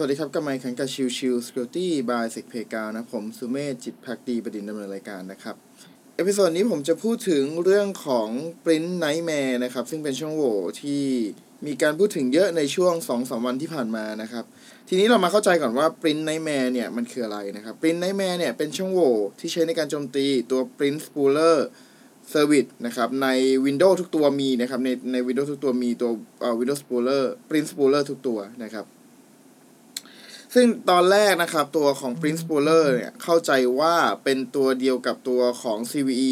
สวัสดีครับกลับมาพบกันกับชิวชิว Security by s e c p a y นะ ผมสุเมธจิตพักดีเป็นผู้ดำเนินรายการนะครับ episode นี้ผมจะพูดถึงเรื่องของ Print Nightmare นะครับ ซึ่งเป็นช่องโหว่ที่มีการพูดถึงเยอะในช่วง 2-3 วันที่ผ่านมานะครับ ทีนี้เรามาเข้าใจก่อนว่า Print Nightmare เนี่ยมันคืออะไรนะครับ Print Nightmare เนี่ยเป็นช่องโหว่ที่ใช้ในการโจมตีตัว Print Spooler Service นะครับใน Windows ทุกตัวมีนะครับในใน Windows ทุกตัวมีตัวเอ่อ Windows Spooler Print Spooler ทุกตัวนะครับ ซึ่งตอนแรกนะครับ ตัวของ Prince Spoiler เนี่ย เข้าใจว่าเป็นตัวเดียวกับตัวของ CVE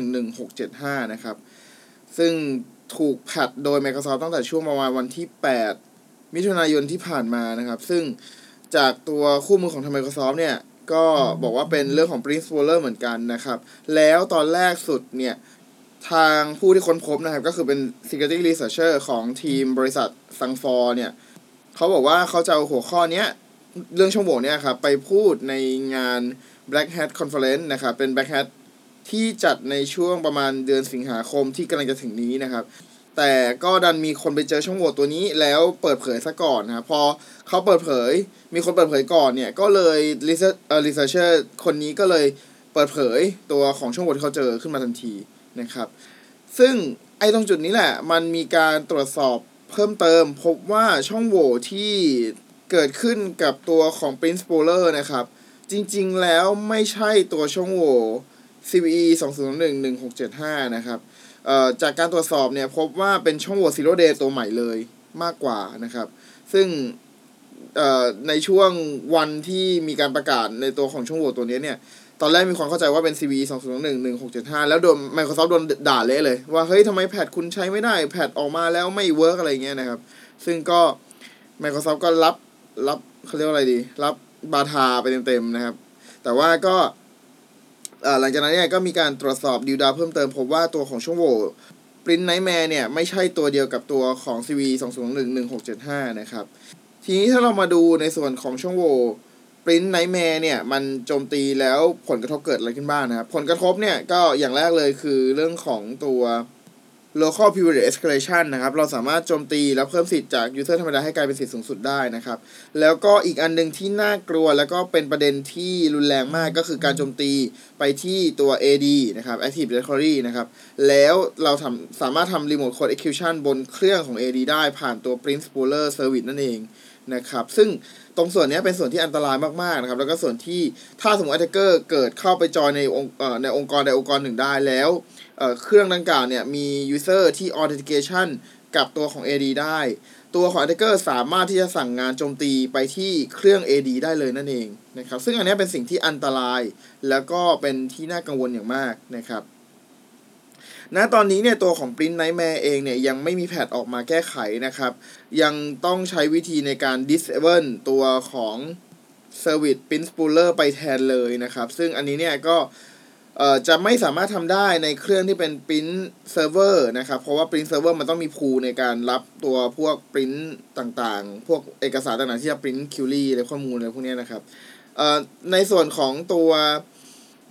2021-1675 นะครับ ซึ่งถูกแพทโดย Microsoft ตั้งแต่ช่วงประมาณวันที่ 8 มิถุนายนที่ผ่านมานะครับ ซึ่งจากตัวคู่มือของทาง Microsoft เนี่ย ก็บอกว่าเป็นเรื่องของ Prince Spoiler เหมือนกันนะครับ แล้วตอนแรกสุดเนี่ยทางผู้ที่ค้นพบนะครับ ก็คือเป็น Security Researcher ของทีมบริษัทซังฟอร์เนี่ย เขาบอกว่าเขาจะเอาหัวข้อเนี้ย เรื่องช่องโหว่เนี่ยครับไปพูดในงาน Black Hat Conference นะครับเป็น Black Hat ที่จัดในช่วงประมาณเดือนสิงหาคมที่กำลังจะถึงนี้นะครับ แต่ก็ดันมีคนไปเจอช่องโหว่ตัวนี้แล้วเปิดเผยซะก่อนนะครับพอเขาเปิดเผย มีคนเปิดเผยก่อนเนี่ยก็เลย research เอ่อ researcher คนนี้ก็เลยเปิดเผยตัวของช่องโหว่ที่เขาเจอขึ้นมาทันทีนะครับ ซึ่งไอ้ตรงจุดนี้แหละ มันมีการตรวจสอบเพิ่มเติมพบว่าช่องโหว่ที่ เกิดขึ้นกับตัวของ Prince Spoiler นะครับ จริงๆแล้วไม่ใช่ตัวช่องโหว่ CVE 2021-1675 นะครับจากการตรวจสอบเนี่ยพบว่าเป็นช่องโหว่ Zero Day ตัวใหม่เลยมากกว่านะครับ ซึ่งในช่วงวันที่มีการประกาศในตัวของช่องโหว่ตัวนี้เนี่ย ตอนแรกมีความเข้าใจว่าเป็น CVE 2 0 1 1 6 7 5 แล้วโดน Microsoft โดนด่าเละเลย ว่าเฮ้ยทำไม patch คุณใช้ไม่ได้ patch ออกมาแล้วไม่ work อะไรเงี้ยนะครับ ซึ่งก็ Microsoft ก็รับ รับเขาเรียกว่าอะไรดี รับบาทาไปเต็มๆนะครับ แต่ว่าก็หลังจากนั้นเนี่ยก็มีการตรวจสอบดิวดาเพิ่มเติมพบว่าตัวของช่องโหว่ Print Nightmare เนี่ย ไม่ใช่ตัวเดียวกับตัวของ CVE 2 0 1 1 6 7 5 นะครับ ทีนี้ถ้าเรามาดูในส่วนของช่องโหว่ Print Nightmare เนี่ย มันโจมตีแล้วผลกระทบเกิดอะไรขึ้นบ้างนะครับ ผลกระทบเนี่ย ก็อย่างแรกเลยคือเรื่องของตัว local privilege escalation นะครับ เราสามารถโจมตีและเพิ่มสิทธิ์จาก user ธรรมดาให้กลายเป็นสิทธิ์สูงสุดได้นะครับ แล้วก็อีกอันหนึ่งที่น่ากลัวแล้วก็เป็นประเด็นที่รุนแรงมากก็คือการโจมตีไปที่ตัว AD นะครับ Active Directory นะครับ แล้วเราทำสามารถทำ remote code execution บนเครื่องของ AD ได้ผ่านตัว Print Spooler Service นั่นเอง นะครับ ซึ่งตรงส่วนนี้เป็นส่วนที่อันตรายมากๆนะครับ แล้วก็ส่วนที่ถ้าสมมติ attacker เกิดเข้าไปจอยในองค์ในองค์กรใดองค์กรหนึ่งได้แล้วเเครื่องดังกล่าวเนี่ยมี user ที่ authentication กับตัวของ AD ได้ ตัวของ attacker สามารถที่จะสั่งงานโจมตีไปที่เครื่อง AD ได้เลยนั่นเองนะครับ ซึ่งอันนี้เป็นสิ่งที่อันตราย แล้วก็เป็นที่น่ากังวลอย่างมากนะครับ ณตอนนี้เนี่ยตัวของ Print Nightmare เองเนี่ยยังไม่มีแพทออกมาแก้ไขนะครับ ยังต้องใช้วิธีในการ disable ตัวของ Service Print Spooler ไปแทนเลยนะครับ ซึ่งอันนี้เนี่ยก็จะไม่สามารถทำได้ในเครื่องที่เป็น Print Server นะครับ เพราะว่า Print Server มันต้องมี pool ในการรับตัวพวก Print ต่างๆ พวกเอกสารต่างๆ ที่จะ Print Query อะไรข้อมูลอะไรพวกนี้นะครับในส่วนของตัว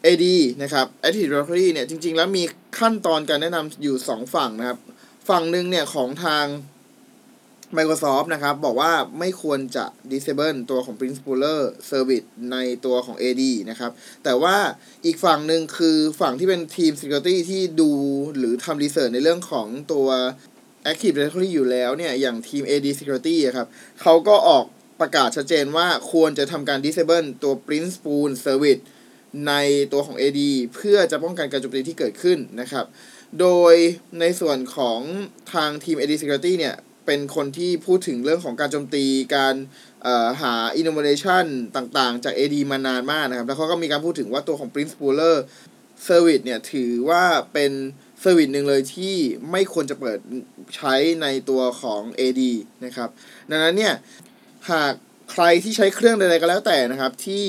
AD นะครับ Active Directory เนี่ยจริง ๆ แล้วมีขั้นตอนการแนะนำอยู่ 2 ฝั่งนะครับ ฝั่งหนึ่งเนี่ยของทาง Microsoft นะครับ บอกว่าไม่ควรจะ disable ตัวของ Print Spooler Service ในตัวของ AD นะครับ แต่ว่าอีกฝั่งหนึ่งคือฝั่งที่เป็นทีม Security ที่ดูหรือทำ research ในเรื่องของตัว Active Directory อยู่แล้วเนี่ย อย่างทีม AD Security อะครับเขาก็ออกประกาศชัดเจนว่าควรจะทำการ disable ตัว Print Spool Service ในตัวของ AD เพื่อจะป้องกันการโจมตีที่เกิดขึ้นนะครับ โดยในส่วนของทางทีม AD Security เนี่ย เป็นคนที่พูดถึงเรื่องของการโจมตีการหา innovation ต่างๆ จาก AD มานานมากนะครับ แล้วเขาก็มีการพูดถึงว่าตัวของ Print Spooler Service เนี่ย ถือว่าเป็นเซอร์วิสหนึ่งเลยที่ไม่ควรจะเปิดใช้ในตัวของ AD นะครับ ดังนั้นเนี่ย หากใครที่ใช้เครื่องใดๆก็แล้วแต่นะครับที่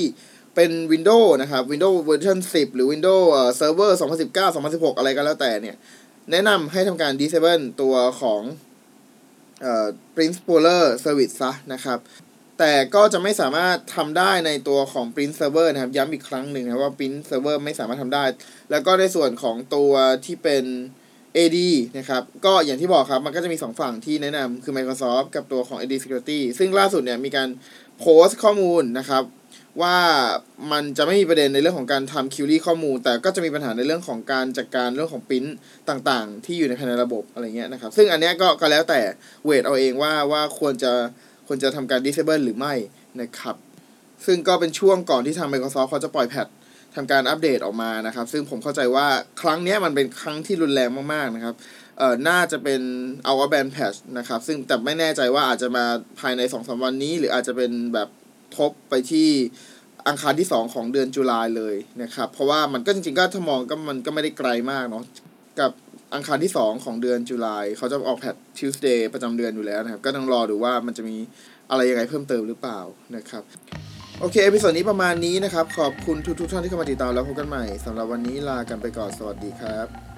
เป็น Windows นะครับ Windows เวอร์ชัน10 หรือ Windows เอ่อ Server 2019 2016 อะไรก็แล้วแต่เนี่ย แนะนำให้ทำการ disable ตัวของเอ่อ Print Spooler Service ซะนะครับ แต่ก็จะไม่สามารถทำได้ในตัวของ Print Server นะครับ ย้ำอีกครั้งหนึ่งนะว่า Print Server ไม่สามารถทำได้ แล้วก็ในส่วนของตัวที่เป็น AD นะครับ ก็อย่างที่บอกครับ มันก็จะมี 2 ฝั่งที่แนะนำคือ Microsoft กับตัวของ AD Security ซึ่งล่าสุดเนี่ยมีการโพสต์ข้อมูลนะครับ ว่ามันจะไม่มีประเด็นในเรื่องของการทำคิวรี่ข้อมูล แต่ก็จะมีปัญหาในเรื่องของการจัดการเรื่องของปริ้นต่างๆ ที่อยู่ในภายในระบบอะไรเงี้ยนะครับ ซึ่งอันเนี้ยก็ก็แล้วแต่เวทเอาเองว่าว่าควรจะควรจะทำการ disable หรือไม่นะครับ ซึ่งก็เป็นช่วงก่อนที่ทาง Microsoft เขาจะปล่อยแพททำการอัปเดตออกมานะครับ ซึ่งผมเข้าใจว่าครั้งนี้มันเป็นครั้งที่รุนแรงมากๆนะครับเอ่อน่าจะเป็น out-of-band patch นะครับ ซึ่งแต่ไม่แน่ใจว่าอาจจะมาภายใน2อสวันนี้ หรืออาจจะเป็นแบบ ทบไปที่อังคารที่ 2 ของเดือนกรกฎาเลยนะครับ เพราะว่ามันก็จริงๆก็ถ้ามองก็มันก็ไม่ได้ไกลมากเนาะกับอังคารที่ 2 ของเดือนจุลายเขาจะออกแพท Tuesday ประจำเดือนอยู่แล้วนะครับ ก็ต้องรอดูว่ามันจะมีอะไรยังไงเพิ่มเติมหรือเปล่านะครับ โอเค episode นี้ประมาณนี้นะครับ ขอบคุณทุกๆท่านที่เข้ามาติดตามแล้วพบกันใหม่สำหรับวันนี้ลากันไปก่อนสวัสดีครับ